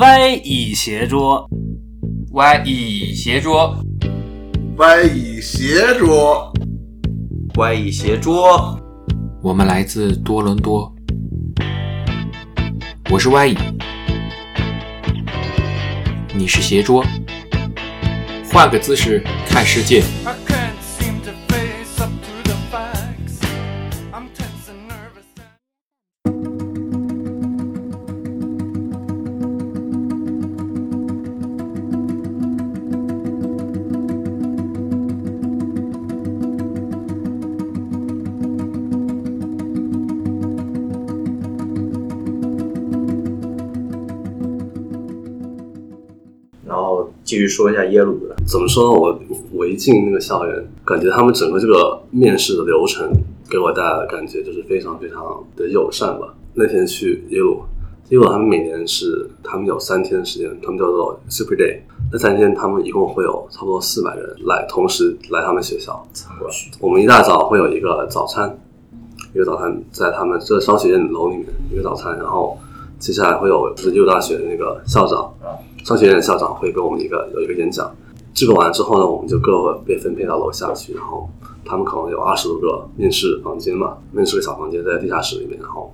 歪椅斜桌，歪椅斜桌，歪椅斜桌，歪椅斜桌。我们来自多伦多，我是歪椅，你是斜桌，换个姿势看世界。继续说一下耶鲁的，怎么说呢？我我一进那个校园，感觉他们整个这个面试的流程给我带来的感觉就是非常非常的友善吧。那天去耶鲁，耶鲁他们每年是他们有三天时间，他们叫做 Super Day。那三天他们一共会有差不多四百人来同时来他们学校参观。我们一大早会有一个早餐，一个早餐在他们这商学院楼里面一个早餐，然后接下来会有就是耶鲁大学的那个校长。商学院的校长会给我们一个有一个演讲，这个完了之后呢，我们就各个被分配到楼下去，然后他们可能有二十多个面试房间嘛，面试的小房间在地下室里面，然后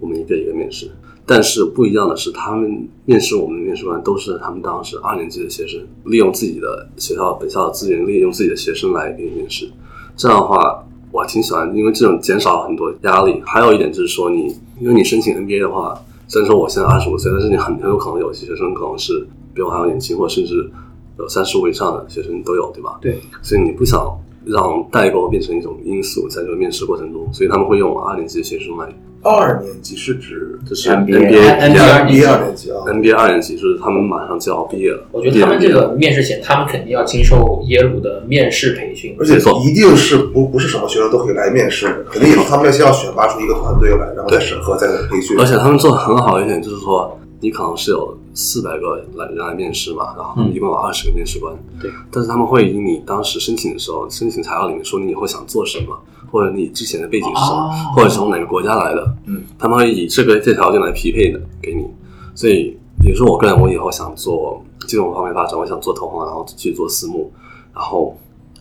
我们一个一个面试。但是不一样的是，他们面试我们的面试官都是他们当时二年级的学生，利用自己的学校本校的资源，利用自己的学生来给你面试。这样的话，我挺喜欢，因为这种减少很多压力。还有一点就是说，你因为你申请 NBA 的话。虽然说我现在二十五岁，但是你很很有可能有些学生可能是比我还要年轻，或者甚至有三十五以上的学生都有，对吧？对。所以你不想让代沟变成一种因素，在这个面试过程中，所以他们会用二年级的学生来。二年级是指就是 NBA NBA 二年级啊，NBA 二年级就是他们马上就要毕业了。我觉得他们这个面试前，他们肯定要经受耶鲁的面试培训，而且一定是不不是什么学生都可以来面试，肯定也是他们要先要选拔出一个团队来，然后再审核再培训。而且他们做的很好一点，就是说你可能是有四百个来人来面试嘛，然后一共有二十个面试官，对，但是他们会以你当时申请的时候申请材料里面说你以后想做什么。或者你之前的背景是什么，或者从哪个国家来的，嗯，他们会以这个这条件来匹配的给你。所以，比如说我个人，我以后想做金融方面发展，我想做投行，然后去做私募。然后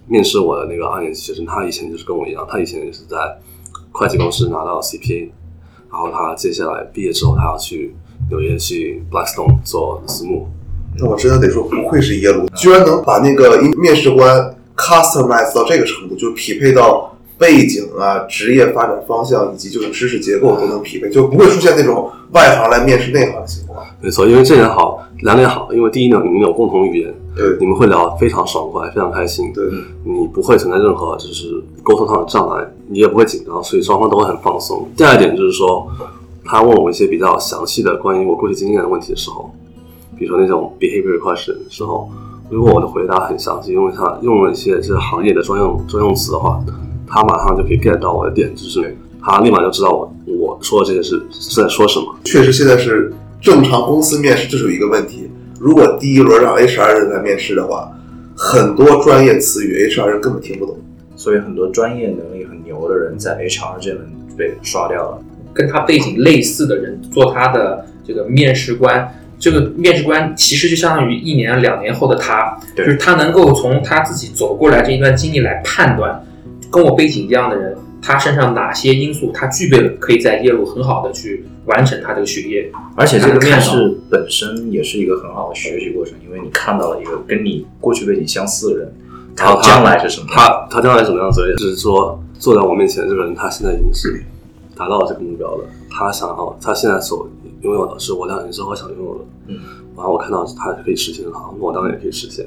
面试我的那个二年级学生，他以前就是跟我一样，他以前也是在会计公司拿到 CPA，然后他接下来毕业之后，他要去纽约去 Blackstone 做私募。那我真的得说，不愧是耶鲁，居然能把那个面试官 customize 到这个程度，就匹配到。背景啊，职业发展方向以及就是知识结构都能匹配，就不会出现那种外行来面试内行的情况。没错，因为这点好，两点好，因为第一呢，你们有共同语言，对，你们会聊非常爽快，非常开心，对，你不会存在任何就是沟通上的障碍，你也不会紧张，所以双方都会很放松。第二点就是说，他问我一些比较详细的关于我过去经验的问题的时候，比如说那种 behavior question 的时候，如果我的回答很详细，因为他用了一些这个行业的专用专用词的话。他马上就可以 get 到我的点，就是他立马就知道我我说的这些是是在说什么。确实，现在是正常公司面试就是有一个问题，如果第一轮让 HR 人来面试的话，很多专业词语 HR 人根本听不懂，所以很多专业能力很牛的人在 HR 这门被刷掉了。跟他背景类似的人做他的这个面试官，这个面试官其实就相当于一年两年后的他，就是他能够从他自己走过来这一段经历来判断。跟我背景一样的人，他身上哪些因素他具备了，可以在耶鲁很好的去完成他这个学业。而且这个面试本身也是一个很好的学习过程，因为你看到了一个跟你过去背景相似的人，他将来是什么？他他将来什么样子？就是说坐在我面前的这个人，他现在已经是达到了这个目标了。他想要，他现在所拥有的是我两年之后想拥有的。嗯，然后我看到他可以实现的话，那我当然也可以实现。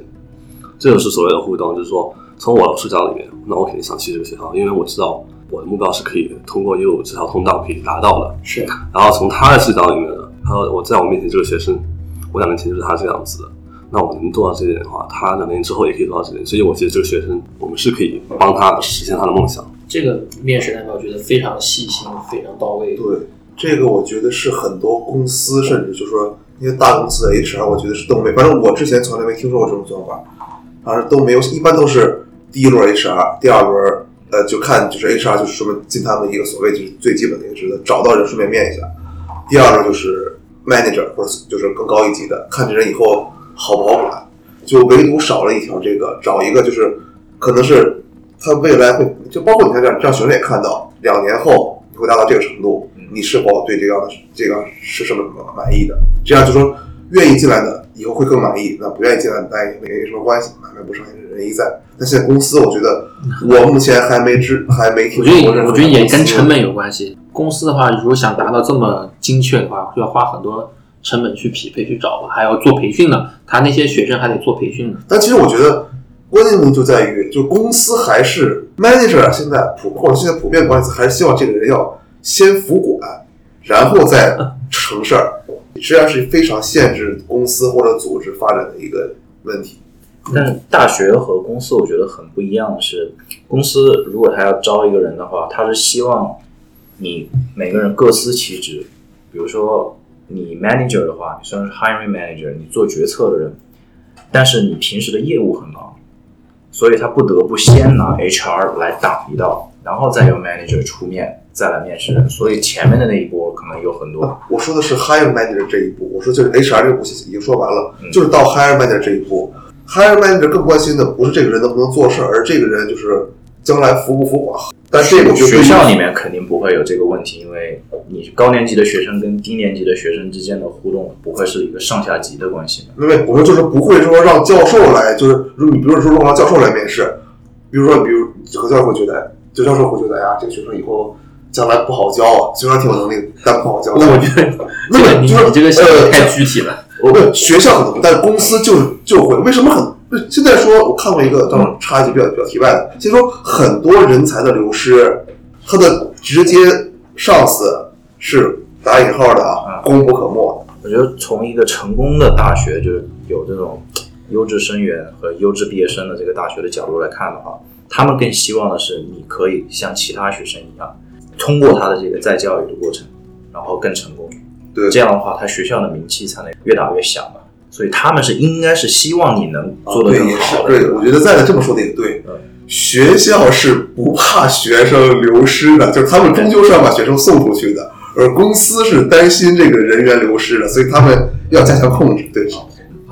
这就是所谓的互动，就是说。从我的视角里面，那我肯定想去这个学校，因为我知道我的目标是可以通过业务这条通道可以达到的。是。然后从他的视角里面呢，他说我在我面前这个学生，我两年前就是他这样子的，那我能做到这点的话，他两年之后也可以做到这点。所以我觉得这个学生，我们是可以帮他实现他的梦想。这个面试代表觉得非常细心，非常到位。对，这个我觉得是很多公司，甚至就是说那些大公司的 HR，我觉得是都没。反正我之前从来没听说过这种做法，反正都没有，一般都是。第一轮 HR，第二轮呃，就看就是 HR 就是说明进他们一个所谓就是最基本的一个职责，找到人顺便面一下。第二个就是 manager 或者就是更高一级的，看这人以后好不好管，就唯独少了一条这个找一个就是可能是他未来会就包括你看这样，让学生也看到两年后你会达到这个程度，你是否对这样的这个是什么满意的？这样就说愿意进来的以后会更满意，那不愿意进来的那也没什么关系，买卖不成人一在。但现在公司，我觉得 我目前还没知还没听我觉得，我觉得也跟成本有关系。公司的话，如果想达到这么精确的话，就要花很多成本去匹配去找吧，还要做培训呢。他那些学生还得做培训呢。但其实我觉得关键问题就在于，就公司还是 manager，现在普或者现在普遍关系还是希望这个人要先服管，然后再成事儿，实际上是非常限制公司或者组织发展的一个问题。但大学和公司我觉得很不一样的是，公司如果他要招一个人的话，他是希望你每个人各司其职。比如说你 manager 的话，你虽然是 hiring manager，你做决策的人，但是你平时的业务很忙，所以他不得不先拿 HR 来挡一道，然后再由 manager 出面再来面试。人。所以前面的那一波可能有很多。啊，我说的是 hire manager 这一步，我说就是 HR 这个步已经说完了，嗯。就是到 hire manager 这一步，hire manager 更关心的不是这个人能不能做事儿，而这个人就是将来服不服管。但这个学校里面肯定不会有这个问题，因为你高年级的学生跟低年级的学生之间的互动不会是一个上下级的关系的。因为我们就是不会说让教授来，就是如你比如说让教授来面试，比如说比如何教授会觉得，就教授会觉得哎呀，这个学生以后将来不好教啊，虽然挺有能力，但不好教。我觉得那么就是你你这个想呃太具体了。我问学校可能，但是公司就就会为什么很？现在说我看过一个，当然插一句比较比较题外的，其实说很多人才的流失，他的直接上司是打引号的啊，功不可没。我觉得从一个成功的大学，就是有这种优质生源和优质毕业生的这个大学的角度来看的话，他们更希望的是你可以像其他学生一样，通过他的这个再教育的过程，然后更成功。对这样的话，他学校的名气才能越打越响嘛。所以他们是应该是希望你能做得对，也是更好的。对，我觉得再这么说的也对嗯。学校是不怕学生流失的，就是他们终究是要把学生送出去的，而公司是担心这个人员流失的，所以他们要加强控制。对，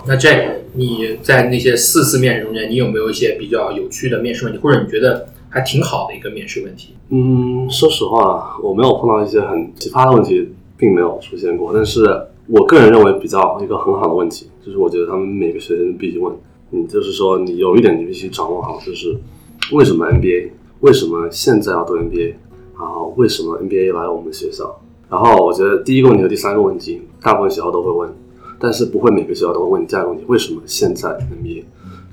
那 Jack，你在那些四次面试中间，你有没有一些比较有趣的面试问题，或者你觉得还挺好的一个面试问题？嗯，说实话，我没有碰到一些很奇葩的问题，并没有出现过。但是我个人认为比较一个很好的问题，就是我觉得他们每个学生必须问，嗯就是说你有一点你必须掌握好，就是为什么 NBA，为什么现在要读 NBA，然后为什么 NBA 来我们学校？然后我觉得第一个问题和第三个问题，大部分学校都会问，但是不会每个学校都会问第二个问题，为什么现在 NBA？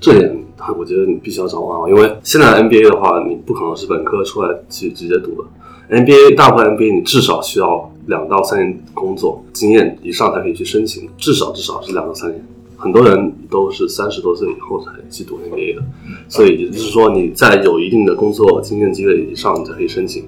这点我觉得你必须要掌握好，因为现在的 NBA 的话，你不可能是本科出来去直接读的。NBA 大部分 NBA 你至少需要两到三年工作经验以上才可以去申请，至少至少是两到三年。很多人都是三十多岁以后才去读 NBA 的，所以也就是说你在有一定的工作经验积累以上，你才可以申请。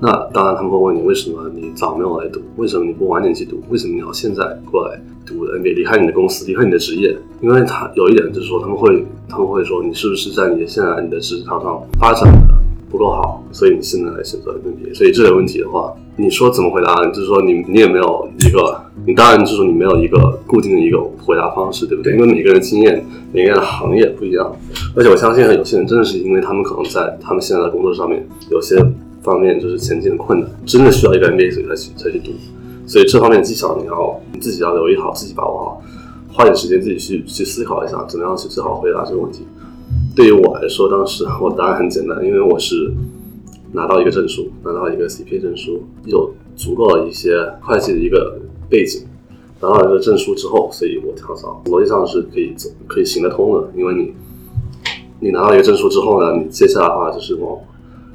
那当然他们会问你为什么你早没有来读，为什么你不晚点去读，为什么你要现在过来读 NBA，离开你的公司，离开你的职业？因为他有一点就是说他们会他们会说你是不是在你现在你的职场上发展的不够好，所以你现在来选择 NBA。所以这个问题的话，你说怎么回答？就是说你你也没有一个，你当然就是说你没有一个固定的一个回答方式，对不对？因为每个人的经验、每个人的行业不一样，而且我相信有些人真的是因为他们可能在他们现在的工作上面有些方面就是前进的困难，真的需要一个 MBA 所以才去才去读。所以这方面技巧你要你自己要留意好，自己把握好，花点时间自己去去思考一下，怎么样去最好回答这个问题。对于我来说，当时我答案很简单，因为我是拿到一个证书，拿到一个 CPA 证书，有足够的一些会计的一个背景，拿到一个证书之后，所以我跳槽逻辑上是可以走可以行得通的，因为你你拿到一个证书之后呢，你接下来的话就是往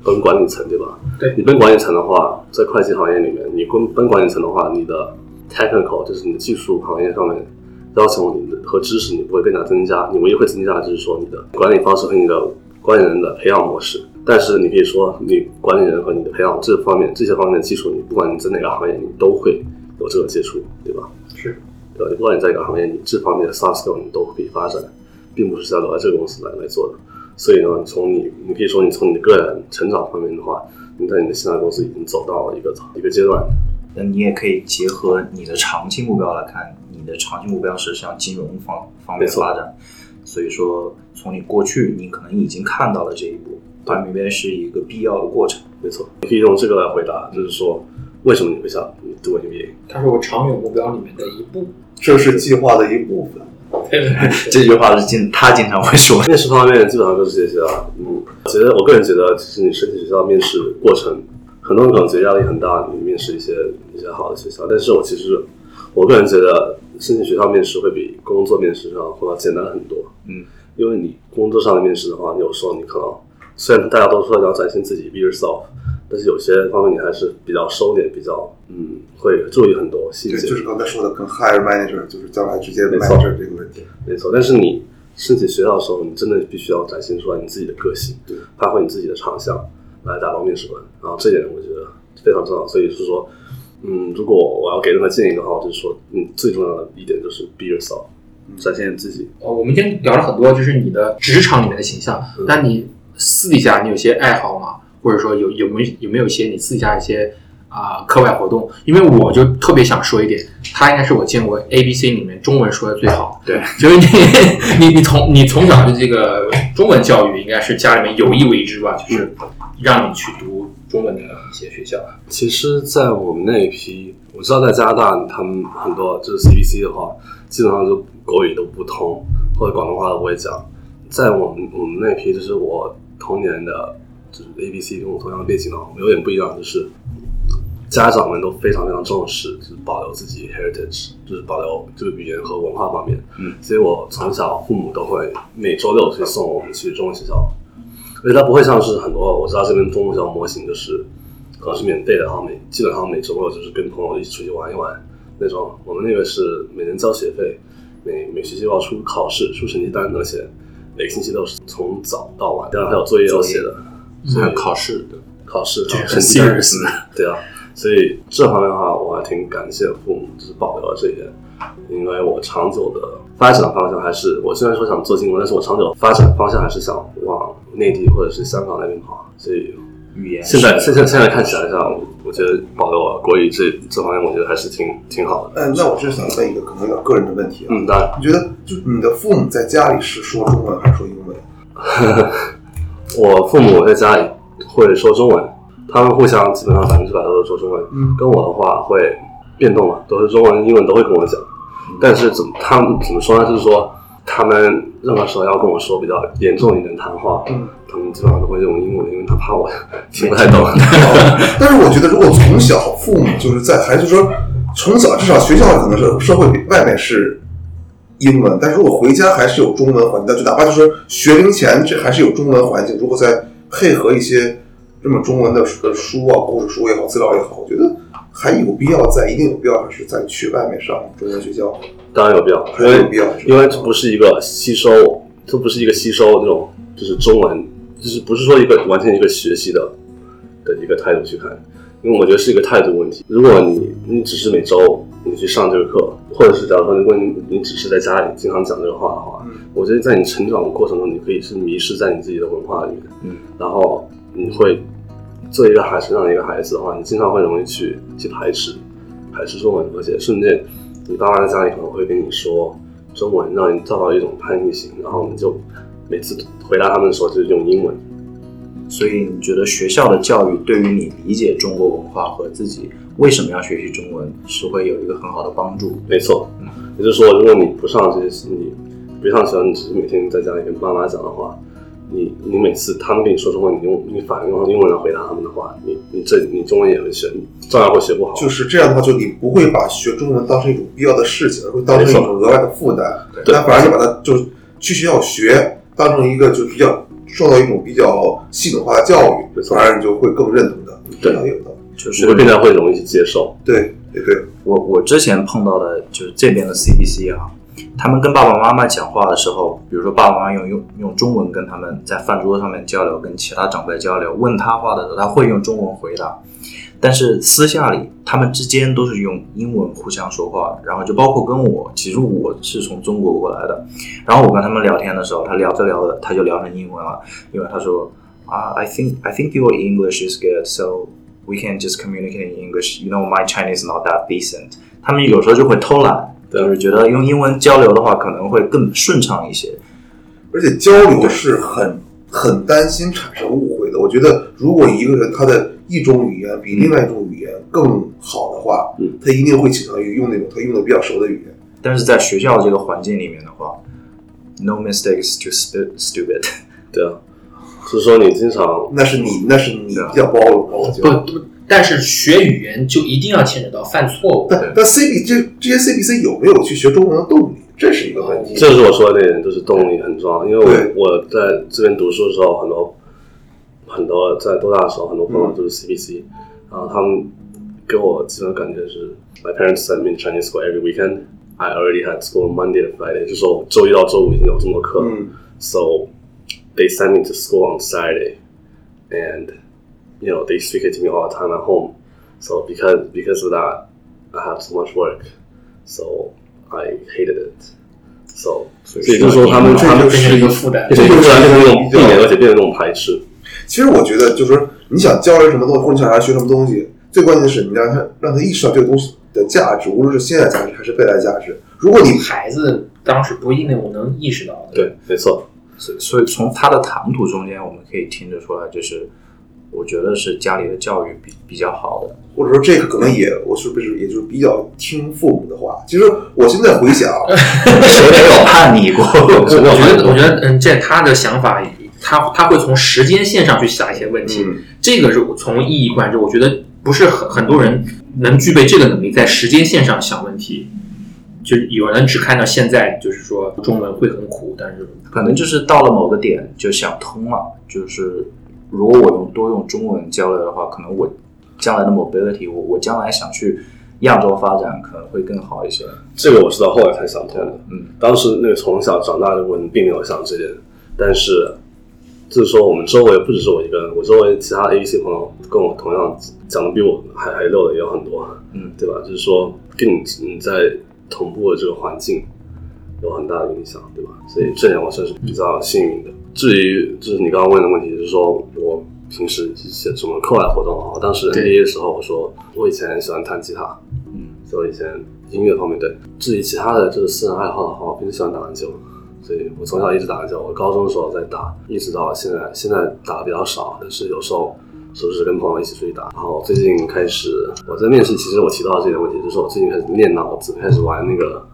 奔管理层，对吧？对你奔管理层的话，在会计行业里面，你奔奔管理层的话，你的 technical 就是你的技术行业上面要求你的和知识你不会更加增加，你唯一会增加的就是说你的管理方式和你的管理人的培养模式。但是你可以说，你管理人和你的培养这方面这些方面的技术，你不管你在哪个行业，你都会有这个接触，对吧？是，对吧？你不管你在哪个行业，你这方面的 soft skill 你都可以发展，并不是在留在这个公司来来做的。所以呢，从你你可以说你从你的个人成长方面的话，你在你的现在公司已经走到了一个一个阶段。那你也可以结合你的长期目标来看，你的长期目标是向金融方方面没错发展。所以说，从你过去，你可能已经看到了这一步，它明明是一个必要的过程。没错，你可以用这个来回答，就是说为什么你会想读 MBA？它是我长远目标里面的一步。这是计划的一部分。这句话是经他经常会说。面试方面基本上都是这些啊。嗯，其实我个人觉得，其实你申请学校面试过程，很多人可能觉得压力很大，你面试一些一些好的学校，但是我其实我个人觉得，申请学校面试会比工作面试上会要简单很多。嗯，因为你工作上的面试的话，有时候你可能虽然大家都说你要展现自己，be yourself，但是有些方面你还是比较收敛，比较嗯，会注意很多细对，节。就是刚才说的跟 higher manager，就是将来直接没错 manager 这个问题。没错，但是你申请学校的时候，你真的必须要展现出来你自己的个性，对，发挥你自己的长项来打动面试官。然后这点我觉得非常重要。所以是说，嗯，如果我要给任何建议的话，就是说，嗯，最重要的一点就是 be yourself，展现你自己。哦，我们今天聊了很多，就是你的职场里面的形象。嗯那你私底下你有些爱好吗？或者说有有没有有没有一些你私底下一些啊、课外活动？因为我就特别想说一点，他应该是我见过 A B C 里面中文说的最好的。对，就是你你你从你从小的这个中文教育应该是家里面有意为之吧，就是让你去读中文的一些学校。其实，在我们那一批，我知道在加拿大，他们很多就是 CBC 的话，基本上就国语都不通，或者广东话都不会讲。在我们我们那一批，就是我童年的，就是 ABC 跟我同样的背景的话，有点不一样，就是家长们都非常非常重视，就是保留自己 heritage，就是保留这个语言和文化方面。嗯，所以我从小父母都会每周六去送我们去中文学校，而且它不会像是很多我知道这边中文学校模型就是可能是免费的，然后每基本上每周六就是跟朋友一起出去玩一玩那种。我们那个是每年交学费，每每学期要出考试、出成绩单，而且每个星期都是从早到晚，当然还有作业要写的，所以还有考试的，考试、这个成绩单 serious 对啊，所以这方面的话，我还挺感谢父母，就是保留了这一点，因为我长久的发展方向还是，我虽然说想做金融，但是我长久发展方向还是想往内地或者是香港那边跑，所以语言现在现在现在看起来像，我觉得保留了国语这这方面，我觉得还是挺挺好的。嗯，那我这想问一个可能有点个人的问题啊，嗯，当然，你觉得就你的父母在家里是说中文还是说英文？我父母在家里会说中文，他们互相基本上百分之百都是说中文。嗯跟我的话会变动嘛，都是中文、英文都会跟我讲。但是怎么他们怎么说呢？就是说他们任何时候要跟我说比较严重一点的谈话，嗯，他们基本上都会用英文，因为他怕我听不太懂。但是我觉得，如果从小父母就是在，还是说从小至少学校可能是社会比外面是英文，但是我回家还是有中文环境，就哪怕就是学龄前这还是有中文环境，如果再配合一些这么中文的书啊、故事书也好、资料也好，我觉得还有必要在，一定有必要还是再去外面上中文学校，当然有必要，还有必要，因为这不是一个吸收，这不是一个吸收这种就是中文，就是不是说一个完全一个学习的的一个态度去看，因为我觉得是一个态度问题。如果你你只是每周你去上这个课，或者是假如说如果你你只是在家里经常讲这个话的话，嗯。我觉得在你成长的过程中，你可以是迷失在你自己的文化里面，嗯，然后你会做一个孩成长的一个孩子的话，你经常会容易去去排斥排斥中文，而且瞬间你爸妈在家里可能会跟你说中文，让你造到一种叛逆心，然后你就每次回答他们的时候就是用英文。所以你觉得学校的教育对于你理解中国文化和自己为什么要学习中文是会有一个很好的帮助？没错，也就是说，如果你不上这些，你不上学校，你只是每天在家里跟爸妈讲的话，你你每次他们跟你说中文，你用你反而用英文来回答他们的话，你你这你中文也会学，你照样会学不好。就是这样的话，就你不会把学中文当成一种必要的事情，而会当成一种额外的负担。对但反而你把它就去学校学当成一个就比较受到一种比较系统化的教育反而你就会更认同的。对这样有的。就是你会变得会容易去接受。对对对，我我之前碰到的就是这边的 CBC 啊，他们跟爸爸妈妈讲话的时候，比如说爸爸妈妈用用用中文跟他们在饭桌上面交流，跟其他长辈交流，问他话的时候，他会用中文回答。但是私下里他们之间都是用英文互相说话，然后就包括跟我，其实我是从中国过来的，然后我跟他们聊天的时候，他聊着聊着他就聊成英文了，因为他说啊、i think I think your English is good, so we can just communicate in English. You know, my Chinese is not that decent. 他们有时候就会偷懒，对就是觉得用英文交流的话可能会更顺畅一些。而且交流是很很担心产生误会的。我觉得，如果一个人他的一种语言比另外一种语言更好的话，嗯他一定会倾向于用那种他用的比较熟的语言。但是在学校这个环境里面的话，no mistakes too stu- stupid。对是说你经常那是你，那是你对啊比较包容，我觉不得。不，但是学语言就一定要牵扯到犯错误。但但 C B 这这些 C B C 有没有去学中文的动力，这是一个问题。这是我说的那点，就是动力很重要。因为我我在这边读书的时候，很多很多在多大的时候，很多朋友都是 CBC，、然后他们给我基本感觉是，My parents send me Chinese school every weekend. I already had school Monday to Friday，就说我周一到周五已经有这么多课、嗯 s o they send me to school on Saturday, and you know they speak it to me all the time at home. So because because of that, I have so much work. So I hated it. So 所以就是说他们他们变成一个负担这就是变成那种避免，而且变成那种排斥。其实我觉得，就是说，你想教人什么东西，或者你想让他学什么东西，最关键的是你让他让他意识到这个东西的价值，无论是现在价值还是未来价值。如果你孩子当时不一定能意识到的。对，没错，所以所以从他的谈吐中间，我们可以听得出来，就是我觉得是家里的教育比比较好的。或者说这个可能也，我是不是也就是比较听父母的话？其实我现在回想，谁没有叛逆过？我觉得，我觉得，嗯，这他的想法，他他会从时间线上去想一些问题。嗯这个是从一以贯之，我觉得不是很很多人能具备这个能力，在时间线上想问题。就是有人只看到现在，就是说中文会很苦，但是可能就是到了某个点就想通了，就是如果我用多用中文交流的话，可能我将来的 mobility，我我将来想去亚洲发展可能会更好一些。这个我是到后来才想通的。嗯，当时那个从小长大的我并没有想这点，但是就是说我们周围不只是我一个人，我周围其他 A B C 朋友跟我同样讲的比我还还溜的也有很多，嗯，对吧？就是说跟你你在同步的这个环境有很大的影响，对吧？所以这点我算是比较幸运的。至于就是你刚刚问的问题，就是说我平时写什么课外活动啊？我当时 NBA 的时候，我说我以前喜欢弹吉他，嗯，所以我以前音乐方面对。至于其他的就是私人爱好的话，我平时喜欢打篮球，所以我从小一直打篮球。我高中的时候在打，一直到现在，现在打的比较少，但是有时候时不是跟朋友一起出去打。然后最近开始，我在面试，其实我提到这个问题，就是我最近开始练脑子，开始玩那个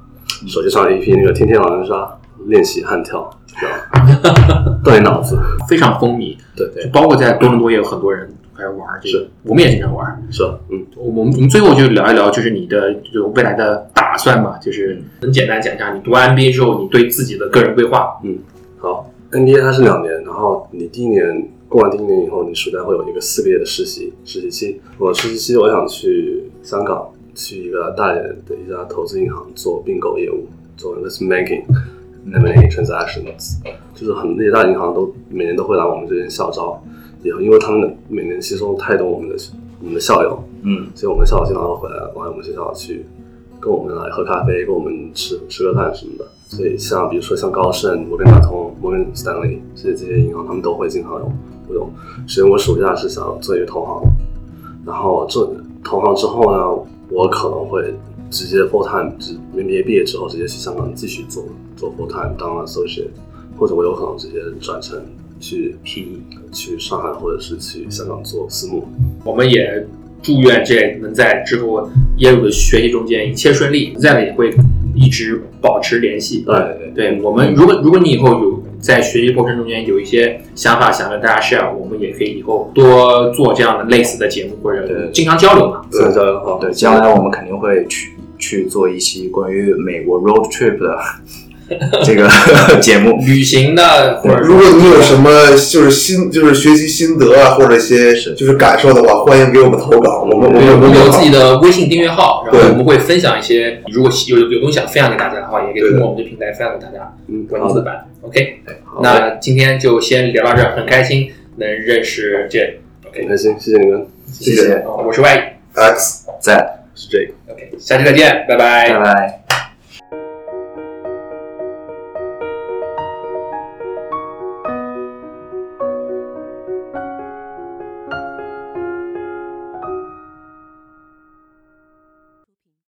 手机上 A P P 那个天天狼人杀，练习悍跳，知道吧？锻炼脑子。非常风靡。对对，包括在多伦多也有很多人开始玩这个是，我们也经常玩。是？嗯。我们我们最后就聊一聊，就是你的就未来的打算吧，就是很简单讲一下，你读完 MBA 之后，你对自己的个人规划。嗯好，NBA 它是两年，然后你第一年过完第一年以后，你暑假会有一个四个月的实习实习期。我实习期我想去香港，去一个大一点的一家投资银行做并购业务，做 investment banking、M&A transactions，就是很那些大银行都每年都会来我们这边校招，也因为他们每年吸收太多我们的我们的校友，嗯，所以我们校友经常会回来来我们学校去跟我们来喝咖啡，跟我们吃吃个饭什么的。所以像比如说像高盛、摩根大通、摩根斯坦利这些这些银行，他们都会经常有活动。所以我暑假是想做一个投行，然后做投行之后呢，我可能会直接 full time，直 MBA 毕业之后直接去香港继续做做 full time 当 associate，或者我有可能直接转成去 PE，去上海或者是去香港做私募。我们也祝愿这能在之后耶鲁的学习中间一切顺利，在也会一直保持联系。对对对我们，如果如果你以后有在学习过程中间有一些想法想跟大家 share，我们也可以以后多做这样的类似的节目，或者经常交流嘛。自然交流好，对，将来我们肯定会去去做一期关于美国 road trip 的 这个 节目。旅行的，或者如果你有什么就是心就是学习心得啊，或者一些就是感受的话，欢迎给我们投稿，我们我，们我们有自己的的微信订阅号，然后我们会分享一些，如果有有东西想分享给大家的话，也可以通过我们的平台分享给大家嗯，文字版。OK，那今天就先聊到这儿，很开心能认识 Jane。OK，很开心，谢谢你们。谢谢啊我是 Y，X。在，是这个。OK，下期再见，拜拜拜拜。